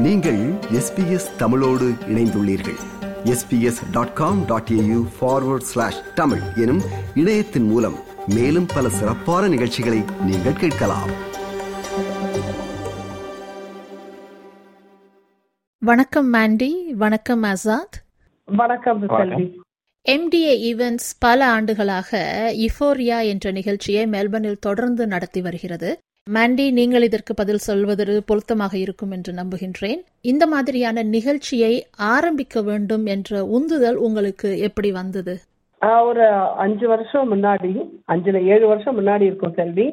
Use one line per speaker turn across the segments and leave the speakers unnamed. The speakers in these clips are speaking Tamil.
நீங்கள் எஸ்பிஎஸ் தமிழோடு இணைந்துள்ளீர்கள். SBS dot com dot AU forward slash Tamil எனும் இணையத்தின் மூலம் மேலும் பல சிறப்பான நிகழ்ச்சிகளை நீங்கள் கேட்கலாம்.
வணக்கம் மாண்டி வணக்கம் ஆசாத்
வணக்கம்
எம்டிஏ ஈவென்ட்ஸ் பல ஆண்டுகளாக இஃபோரியா என்ற நிகழ்ச்சியை மெல்பர்னில் தொடர்ந்து நடத்தி வருகிறது. மாண்டி நீங்கள் இதற்கு பதில் சொல்வது பொருத்தமாக இருக்கும் என்று நம்புகின்றேன். இந்த மாதிரியான நிகழ்ச்சியை ஆரம்பிக்க வேண்டும் என்ற உந்துதல் உங்களுக்கு எப்படி வந்தது?
ஆஹ் ஒரு அஞ்சு வருஷம் முன்னாடி அஞ்சுல ஏழு வருஷம் முன்னாடி இருக்கும் செல்வி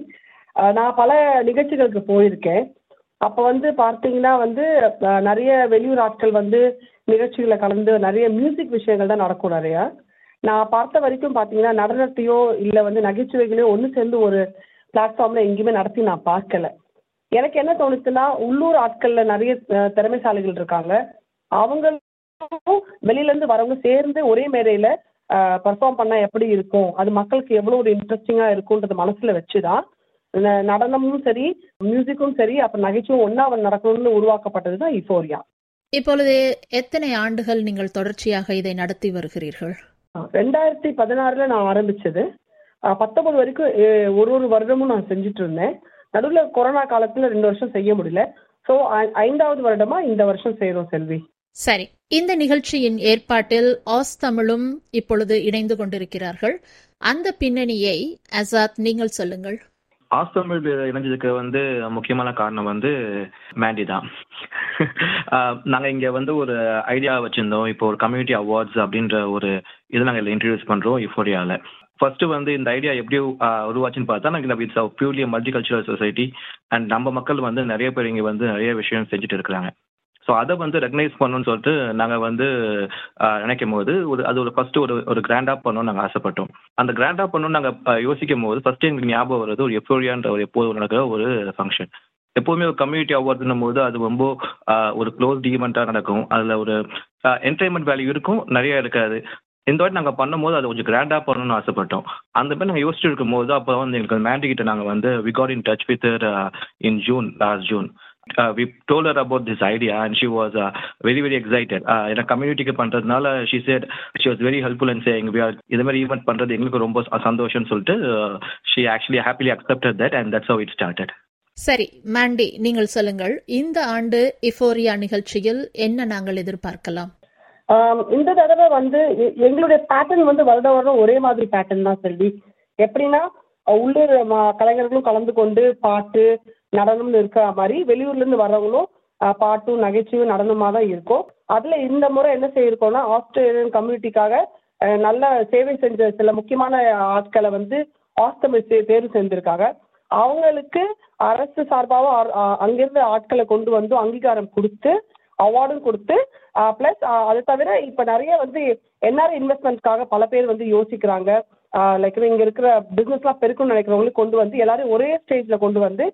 ஆஹ் நான் பல நிகழ்ச்சிகளுக்கு போயிருக்கேன். அப்ப வந்து பார்த்தீங்கன்னா வந்து நிறைய வெளியூர் ஆட்கள் வந்து நிகழ்ச்சிகளை கலந்து நிறைய மியூசிக் விஷயங்கள் தான் நடக்கும் நிறையா. நான் பார்த்த வரைக்கும் பார்த்தீங்கன்னா நடனத்தையோ இல்லை வந்து நகைச்சுவைகளையோ ஒன்று சேர்ந்து ஒரு பிளாட்ஃபார்ம்ல எங்கேயுமே நடத்தி நான் பார்க்கல. எனக்கு என்ன தோணுச்சுன்னா உள்ளூர் ஆட்கள்ல நிறைய திறமைசாலிகள் இருக்காங்க. அவங்களும் வெளியில இருந்து வரவங்க சேர்ந்து ஒரே மேடையில பர்ஃபார்ம் பண்ணா எப்படி இருக்கும்? அது மக்களுக்கு எவ்வளவு ஒரு இன்ட்ரெஸ்டிங்கா இருக்கும்ன்றது மனசுல வச்சுதான் நடனமும் சரி மியூசிக்கும் சரி அப்ப நகைச்சுவும் ஒன்னா நடக்கணும்னு உருவாக்கப்பட்டது தான் இஃபோரியா
இப்பொழுது எத்தனை ஆண்டுகள் நீங்கள் தொடர்ச்சியாக இதை நடத்தி வருகிறீர்கள்?
ரெண்டாயிரத்தி பதினாறுல நான் ஆரம்பிச்சது. பத்தொன்பது வரைக்கும் ஒரு ஒரு வருடமும் நான் செஞ்சுட்டு இருந்தேன் நடுவில் கொரோனா காலத்துல ரெண்டு வருஷம் செய்ய முடியல. ஸோ ஐந்தாவது வருடமா இந்த வருஷம் செய்யறோம் செல்வி.
சரி. இந்த நிகழ்ச்சியின் ஏற்பாட்டில் ஆஸ் தமிழும் இப்பொழுது இணைந்து கொண்டிருக்கிறார்கள். அந்த பின்னணியை அசாத் நீங்கள் சொல்லுங்கள்.
ஆஸ்தமிழ் இணைஞ்சதுக்கு வந்து முக்கியமான காரணம் வந்து மேண்டி தான். ஆஹ் நாங்க இங்க வந்து ஒரு ஐடியா வச்சிருந்தோம். இப்போ ஒரு கம்யூனிட்டி அவார்ட்ஸ் அப்படின்ற ஒரு இது நாங்க இன்ட்ரடியூஸ் பண்றோம் இஃபோரியால ஃபர்ஸ்ட் வந்து இந்த ஐடியா எப்படி உருவாச்சுன்னு பார்த்தா நாங்கள் it's purely multicultural society and நம்ம மக்கள் வந்து நிறைய பேர் இங்கே வந்து நிறைய விஷயம் செஞ்சுட்டு இருக்கிறாங்க. ஸோ அதை வந்து ரெகனைஸ் பண்ணணும்னு சொல்லிட்டு நாங்கள் வந்து நினைக்கும் போது ஒரு அது ஒரு ஃபர்ஸ்ட் ஒரு ஒரு கிராண்டாக பண்ணணும்னு நாங்கள் ஆசைப்பட்டோம். அந்த கிராண்டாக பண்ணணும்னு நாங்கள் யோசிக்கும் போது ஃபர்ஸ்ட் எங்களுக்கு ஞாபகம் வருது ஒரு எப்போரியான்ற ஒரு எப்போது நடக்கிற ஒரு ஃபங்க்ஷன் எப்போவுமே ஒரு கம்யூனிட்டி அவார்டுன்னும் போது அது ரொம்ப ஒரு க்ளோஸ் ஈவெண்ட்டாக நடக்கும். அதில் ஒரு என்டர்டைன்மெண்ட் வேல்யூ இருக்கும் நிறைய இருக்காது. இந்த வாட்டி நாங்கள் பண்ணும்போது அது கொஞ்சம் கிராண்டாக பண்ணணும்னு ஆசைப்பட்டோம். அந்த மாதிரி நாங்கள் யோசிச்சு இருக்கும்போது அப்போ வந்து எங்களுக்கு மேண்டி கிட்ட நாங்கள் வந்து we got in touch with in June last June we told her about this idea and she was very very excited ஏன்னா கம்யூனிட்டிக்கு பண்ணுறதுனால ஷி சேட் ஷி வாஸ் பண்றதுனால ஹெல்ப்ஃபுல் அண்ட் சேங் வி ஆர் இது மாதிரி ஈவெண்ட் பண்றது எங்களுக்கு ரொம்ப சந்தோஷம்னு சொல்லிட்டு she actually happily accepted that and that's that's it started
சரி மாண்டி நீங்கள் சொல்லுங்கள். இந்த ஆண்டு இஃபோரியா நிகழ்ச்சியில் என்ன நாங்கள் எதிர்பார்க்கலாம்?
இந்த தடவை வந்து எங்களுடைய பேட்டர்ன் வந்து வருட வருடம் ஒரே மாதிரி பேட்டர்ன் தான் செல்வி. எப்படின்னா உள்ளூர் கலைஞர்களும் கலந்து கொண்டு பாட்டு நடனம்னு இருக்கிற மாதிரி வெளியூர்ல இருந்து வர்றவங்களும் பாட்டும் நகைச்சுவையும் நடனமா தான் இருக்கும். அதுல இந்த முறை என்ன செய்யிருக்கோம்னா ஆஸ்திரேலியன் கம்யூனிட்டிக்காக நல்ல சேவை செஞ்ச சில முக்கியமான ஆட்களை வந்து ஆஸ்தமிச்சு தேர்வு செஞ்சிருக்காங்க. அவங்களுக்கு அரசு சார்பாகவும் அங்கிருந்து ஆட்களை கொண்டு வந்து அங்கீகாரம் கொடுத்து அவார்டும் கொடுத்து ப்ளஸ் அது தவிர இப்போ நிறைய வந்து என்ஆர் இன்வெஸ்ட்மெண்ட்காக பல பேர் வந்து யோசிக்கிறாங்க. லைக் இங்க இருக்கிற பிஸ்னஸ்லாம் பெருக்கணும்னு நினைக்கிறவங்களுக்கு கொண்டு வந்து எல்லாரும் ஒரே ஸ்டேஜ்ல கொண்டு வந்து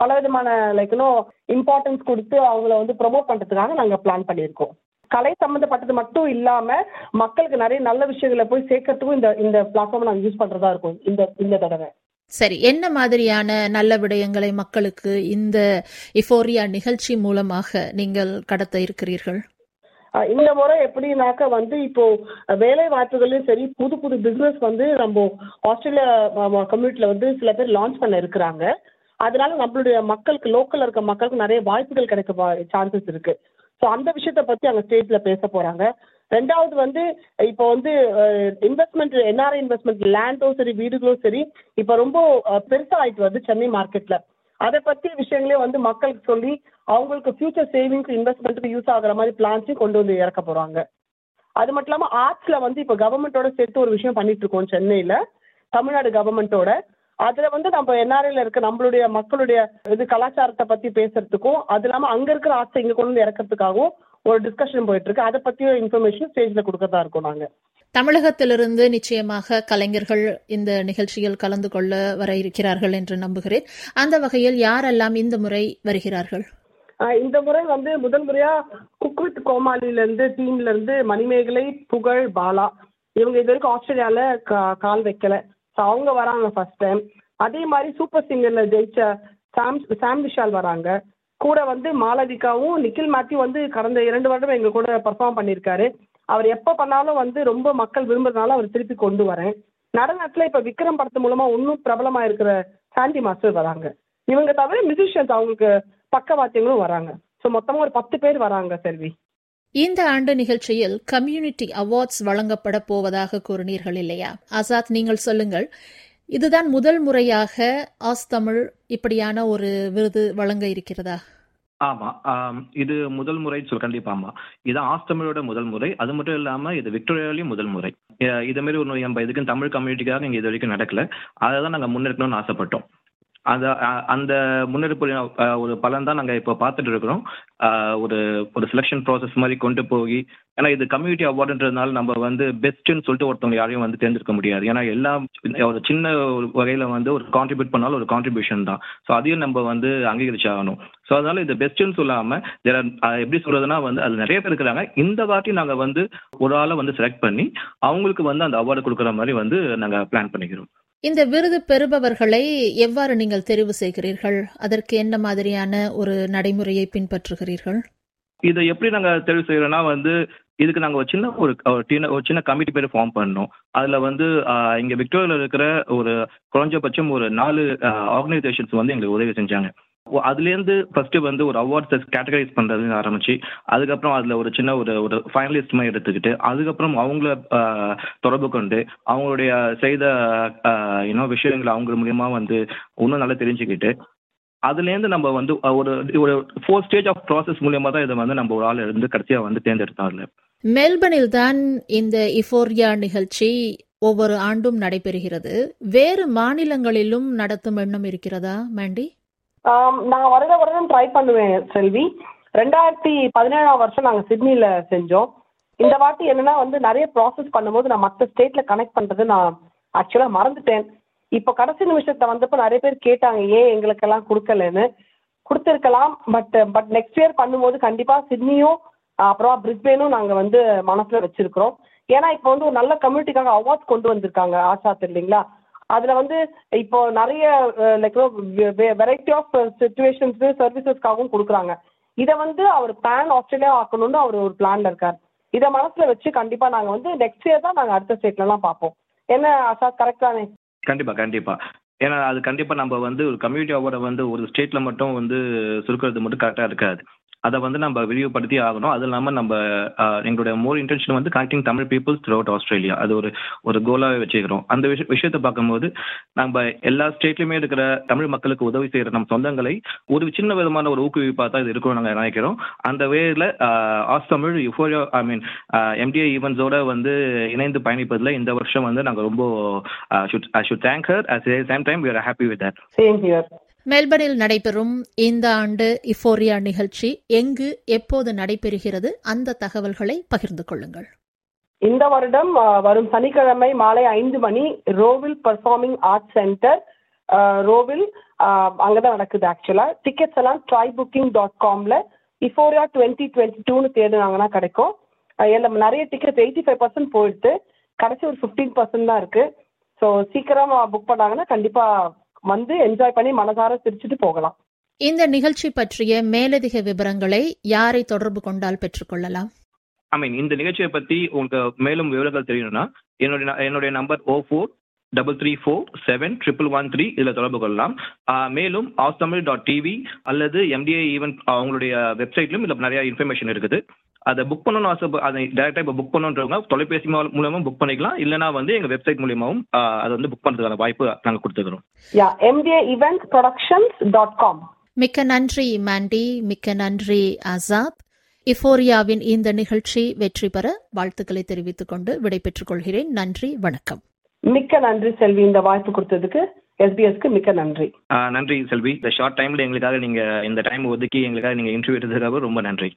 பல விதமான லைக் இன்னும் இம்பார்ட்டன்ஸ் கொடுத்து அவங்கள வந்து ப்ரொமோட் பண்றதுக்காக நாங்க பிளான் பண்ணியிருக்கோம். கலை சம்மந்தப்பட்டது மட்டும் இல்லாம மக்களுக்கு நிறைய நல்ல விஷயங்களை போய் சேர்க்கறதுக்கும் இந்த இந்த பிளாட்ஃபார்ம் நாங்கள் யூஸ் பண்றதா இருக்கும். இந்த இந்த தடவை.
சரி என்ன மாதிரியான நல்ல விடயங்களை மக்களுக்கு இந்த இஃபோரியா நிகழ்ச்சி மூலமாக நீங்கள் கடத்த இருக்கிறீர்கள்?
இந்த முறை எப்படின்னாக்க வந்து இப்போ வேலை வாய்ப்புகள்லயும் சரி புது புது பிசினஸ் வந்து நம்ம ஆஸ்திரேலியா கம்யூனிட்டில வந்து சில பேர் லான்ச் பண்ண இருக்கிறாங்க. அதனால நம்மளுடைய மக்களுக்கு லோக்கல்ல இருக்க மக்களுக்கு நிறைய வாய்ப்புகள் கிடைக்க சான்சஸ் இருக்கு. ஸோ அந்த விஷயத்தை பத்தி அங்க ஸ்டேட்ல பேச போறாங்க. ரெண்டாவது வந்து இப்போ வந்து இன்வெஸ்ட்மெண்ட் என்ஆர்ஐ இன்வெஸ்ட்மெண்ட் லேண்டும் சரி வீடுகளும் சரி இப்போ ரொம்ப பெருசாக ஆயிட்டு வருது சென்னை மார்க்கெட்ல அதை பத்தி விஷயங்களே வந்து மக்களுக்கு சொல்லி அவங்களுக்கு ஃபியூச்சர் சேவிங்ஸ் இன்வெஸ்ட்மெண்ட்டுக்கு யூஸ் ஆகுற மாதிரி பிளான்ஸையும் கொண்டு வந்து இறக்க போறாங்க. அது மட்டும் இல்லாமல் ஆர்ட்ஸ்ல வந்து இப்போ கவர்மெண்ட்டோட சேர்த்து ஒரு விஷயம் பண்ணிட்டு இருக்கோம் சென்னையில தமிழ்நாடு கவர்மெண்ட்டோட அதுல வந்து நம்ம என்ஆர்ஐல இருக்க நம்மளுடைய மக்களுடைய இது கலாச்சாரத்தை பத்தி பேசுறதுக்கும் அது இல்லாம அங்க இருக்கிற ஆர்ட்ஸை இங்க கொண்டு வந்து இறக்கிறதுக்காகவும் ஒரு டிஸ்கஷன் போயிட்டு இருக்கு அதை பத்திய இன்ஃபர்மேஷன் ஸ்டேஜ்ல கொடுக்கறதா இருக்கோம் நாங்க.
தமிழகத்திலிருந்து நிச்சயமாக கலைஞர்கள் இந்த நிகழ்ச்சியில் கலந்து கொள்ள வர இருக்கிறார்கள் என்று நம்புகிறேன். அந்த வகையில் யாரெல்லாம் இந்த முறை வருகிறார்கள்?
இந்த முறை வந்து முதல் முறையா குக் வித் கோமாளில இருந்து டீம்ல இருந்து மணிமேகலை புகழ் பாலா இவங்க இது வரைக்கும் ஆஸ்திரேலியால கால் வைக்கல. அவங்க வராங்க ஃபர்ஸ்ட் டைம் அதே மாதிரி சூப்பர் சிங்கர்ல ஜெயிச்ச சாம் சாம் விஷால் வராங்க. கூட வந்து மாளவிகாவும் நிக்கில் மேத்யூ வந்து கடந்த இரண்டு வருடம் எங்க கூட பர்ஃபார்ம் பண்ணியிருக்காரு. அவர் எப்போ பண்ணாலும் வந்து ரொம்ப மக்கள் விரும்புறதுனால அவர் திருப்பி கொண்டு வரேன். நடனத்துல இப்ப விக்ரம் படத்து மூலமா இன்னும் பிரபலமா இருக்கிற சாண்டி மாஸ்டர் வராங்க. இவங்க தவிர மியூசிஷியன்ஸ் அவங்களுக்கு பக்கவாத்தியங்களும் வராங்க. ஸோ மொத்தமா ஒரு பத்து பேர் வராங்க செல்வி.
இந்த ஆண்டு நிகழ்ச்சியில் கம்யூனிட்டி அவார்ட்ஸ் வழங்கப்பட போவதாக கூறினீர்கள் இல்லையா? ஆசாத் நீங்கள் சொல்லுங்கள். இதுதான் முதல் முறையாக ஆஸ் தமிழ் இப்படியான ஒரு விருது வழங்க இருக்கிறதா?
ஆமா இது முதல் முறை சொல் கண்டிப்பா ஆமா. இது ஆஸ்தமிழோட முதல் முறை அது மட்டும் இல்லாம இது விக்டோரியாலையும் முதல் முறை. இது மாதிரி ஒரு நம்ம இதுக்கு தமிழ் கம்யூனிட்டிக்காக இங்க இது வரைக்கும் நடக்கல. அதை தான் நாங்க முன்னெடுக்கணும்னு ஆசைப்பட்டோம். அந்த அந்த முன்னெடுப்பு ஒரு பலன் தான் நாங்கள் இப்போ பார்த்துட்டு இருக்கிறோம். ஒரு ஒரு செலெக்ஷன் ப்ராசஸ் மாதிரி கொண்டு போய் ஏன்னா இது கம்யூனிட்டி அவார்டுன்றதுனால நம்ம வந்து பெஸ்ட்டுன்னு சொல்லிட்டு ஒருத்தவங்க யாரையும் வந்து தேர்ந்தெடுக்க முடியாது. ஏன்னா எல்லாம் ஒரு சின்ன ஒரு வகையில் வந்து ஒரு கான்ட்ரிபியூட் பண்ணாலும் ஒரு கான்ட்ரிபியூஷன் தான். ஸோ அதையும் நம்ம வந்து அங்கீகரிச்சாகணும். ஸோ அதனால இது பெஸ்ட்டுன்னு சொல்லாமல் there எப்படி சொல்றதுன்னா வந்து அது நிறைய பேர் இருக்கிறாங்க. இந்த வாட்டி நாங்கள் வந்து ஒரு ஆளை வந்து செலக்ட் பண்ணி அவங்களுக்கு வந்து அந்த அவார்டு கொடுக்குற மாதிரி வந்து நாங்கள் பிளான் பண்ணிக்கிறோம்.
இந்த விருது பெறுபவர்களை எவ்வாறு நீங்கள் தெரிவு செய்கிறீர்கள்? அதற்கு என்ன மாதிரியான ஒரு நடைமுறையை பின்பற்றுகிறீர்கள்?
இதை எப்படி நாங்க தெரிவு செய்யறோம்னா வந்து இதுக்கு நாங்க ஒரு சின்ன ஒரு சின்ன ஒரு சின்ன கமிட்டி பேர் ஃபார்ம் பண்ணோம். அதுல வந்து இங்க விக்டோரியால இருக்கிற ஒரு குறைஞ்சபட்சம் ஒரு நாலு ஆர்கனைசேஷன்ஸ் வந்து எங்களுக்கு உதவி செஞ்சாங்க. அதுலேருந்து ஃபர்ஸ்ட் வந்து ஒரு அவார்ட்ஸ் கேட்டகரைஸ் பண்றது ஆரம்பிச்சு அதுக்கப்புறம் அதுல ஒரு சின்ன ஒரு ஒரு ஃபைனலிஸ்ட் மாதிரி எடுத்துக்கிட்டு அதுக்கப்புறம் அவங்கள தொடர்பு கொண்டு அவங்களுடைய செய்த இன்னும் விஷயங்களை அவங்க மூலியமா வந்து இன்னும் நல்லா தெரிஞ்சுக்கிட்டு அதுலேருந்து நம்ம வந்து ஒரு ஒரு ஃபோர் ஸ்டேஜ் ஆஃப் ப்ராசஸ் மூலியமா தான் இதை வந்து நம்ம ஒரு ஆள் இருந்து கடைசியாக வந்து தேர்ந்தெடுத்தோம் அதில்
மெல்பனில் தான் இந்த இஃபோரியா நிகழ்ச்சி ஒவ்வொரு ஆண்டும் நடைபெறுகிறது. வேறு மாநிலங்களிலும் நடத்தும் எண்ணம் இருக்கிறதா மேண்டி?
நான் வருட வருடம் ட்ரை பண்ணுவேன் செல்வி. ரெண்டாயிரத்தி பதினேழாம் வருஷம் நாங்கள் சிட்னியில் செஞ்சோம். இந்த வாட்டி என்னன்னா வந்து நிறைய ப்ராசஸ் பண்ணும்போது நான் மற்ற ஸ்டேட்ல கனெக்ட் பண்றது நான் ஆக்சுவலாக மறந்துட்டேன். இப்போ கடைசி நிமிஷத்தை வந்தப்போ நிறைய பேர் கேட்டாங்க ஏன் எங்களுக்கெல்லாம் கொடுக்கலன்னு? கொடுத்துருக்கலாம் பட் பட் நெக்ஸ்ட் இயர் பண்ணும்போது கண்டிப்பாக சிட்னியும் அப்புறம் பிரிஸ்பேனும் நாங்கள் வந்து மனசில் வச்சிருக்கிறோம். ஏன்னா இப்போ வந்து ஒரு நல்ல கம்யூனிட்டிக்காக அவார்ட்ஸ் கொண்டு வந்திருக்காங்க ஆஷா இல்லைங்களா அதுல வந்து இப்போ நிறைய லைக் வெரைட்டி ஆஃப் சுச்சுவேஷன்ஸ் சர்வீசஸ்க்காகவும் கொடுக்குறாங்க. இதை வந்து அவர் பேன் ஆஸ்திரேலியா ஆக்கணும்னு அவர் ஒரு பிளான்ல இருக்கார். இதை மனசுல வச்சு கண்டிப்பா நாங்க வந்து நெக்ஸ்ட் இயர் தான் நாங்க அடுத்த ஸ்டேட்ல எல்லாம் பார்ப்போம் என்ன ஆசாத் கரெக்ட் தானே?
கண்டிப்பா கண்டிப்பா. ஏன்னா அது கண்டிப்பா நம்ம வந்து ஒரு கம்யூனிட்டி அவார்டை வந்து ஒரு ஸ்டேட்ல மட்டும் வந்து சுருக்கிறது மட்டும் கரெக்டா இருக்காது. அதை வந்து நம்ம விரிவுபடுத்தி ஆகணும். அது இல்லாமல் நம்ம எங்களுடைய மோர் இன்டென்ஷன் வந்து connecting Tamil peoples throughout Australia அது ஒரு ஒரு கோலாகவே வச்சுக்கிறோம். அந்த விஷய விஷயத்தை பார்க்கும்போது நம்ம எல்லா ஸ்டேட்லையுமே இருக்கிற தமிழ் மக்களுக்கு உதவி செய்கிற நம் சொந்தங்களை ஒரு சின்ன விதமான ஒரு ஊக்குவிப்பாக தான் இது இருக்கும்னு நாங்கள் நினைக்கிறோம். அந்த வேர்ல Aus Tamil I mean MTA ஈவெண்ட்ஸோட வந்து இணைந்து பயணிப்பதில் இந்த வருஷம் வந்து நாங்கள் ரொம்ப should thank her at same time we are happy with that
same here
மெல்பர்னில் நடைபெறும் இந்த ஆண்டு இஃபோரியா நிகழ்ச்சி எங்கு எப்போது நடைபெறுகிறது? அந்த தகவல்களை பகிர்ந்து கொள்ளுங்கள்.
இந்த வருடம் வரும் சனிக்கிழமை மாலை ஐந்து மணி Rowville performing arts centre Rowville அங்கதான் நடக்குது ஆக்சுவலா டிக்கெட்ஸ் எல்லாம் ட்ரை புக்கிங் டாட் காம்ல இஃபோரியா டுவெண்ட்டி டுவெண்ட்டி டூன்னு தேடினாங்கன்னா கிடைக்கும். எல்லாம் நிறைய டிக்கெட் எயிட்டி ஃபைவ் பர்சன்ட் போயிடுது. கடைசி ஒரு ஃபிஃப்டீன் பர்சன்ட் தான் இருக்கு. ஸோ சீக்கிரம் புக் பண்ணாங்கன்னா கண்டிப்பா வந்து என்ஜாய் பண்ணி மனசார சிரிச்சுட்டு போகலாம்.
இந்த நிகழ்ச்சி பற்றிய மேலதிக விவரங்களை யாரை தொடர்பு கொண்டால் பெற்றுக்கொள்ளலாம்?
ஐ மீன் இந்த நிகழ்ச்சியை பத்தி உங்களுக்கு மேலும் விவரங்கள் தெரியணும்னா என்னுடைய ந- என்னுடைய number oh four double three four seven triple one three இதில் தொடர்பு கொள்ளலாம். ஆஹ் மேலும் ஆஸ்தமிழ் டாட் டிவி அல்லது எம்டிஏ ஈவென்ட் அவங்களுடைய வெப்சைட்லையும் இதில் நிறைய இன்ஃபர்மேஷன் இருக்குது. அதை புக் பண்ணணும் ஆசை அதை டேரெக்டாக இப்போ புக் பண்ணணுன்றவங்க தொலைபேசி மூல- மூலமா புக் பண்ணிக்கலாம். இல்லைனா வந்து எங்கள் வெப்சைட் மூலியமாவும் ஆஹ் அதை வந்து புக் பண்ணுறதுக்கான வாய்ப்பு நாங்கள் கொடுத்துக்கிறோம்.
Yeah MTA event productions dot com
மிக்க நன்றி மாண்டி. மிக்க நன்றி ஆசாத். இஃபோரியாவின் இந்த நிகழ்ச்சி வெற்றி பெற வாழ்த்துக்களை தெரிவித்துக் கொண்டு விடைபெற்றுக் கொள்கிறேன். நன்றி வணக்கம்.
மிக்க நன்றி செல்வி. இந்த வாய்ப்பு கொடுத்ததுக்கு எஸ்பிஎஸ்க்கு மிக்க நன்றி.
ஆஹ் நன்றி செல்வி. இந்த ஷார்ட் டைமில் எங்களுக்காக நீங்கள் இந்த டைம் ஒதுக்கி எங்களுக்காக நீங்கள் இன்டர்வியூ எடுத்ததுக்காக ரொம்ப நன்றி.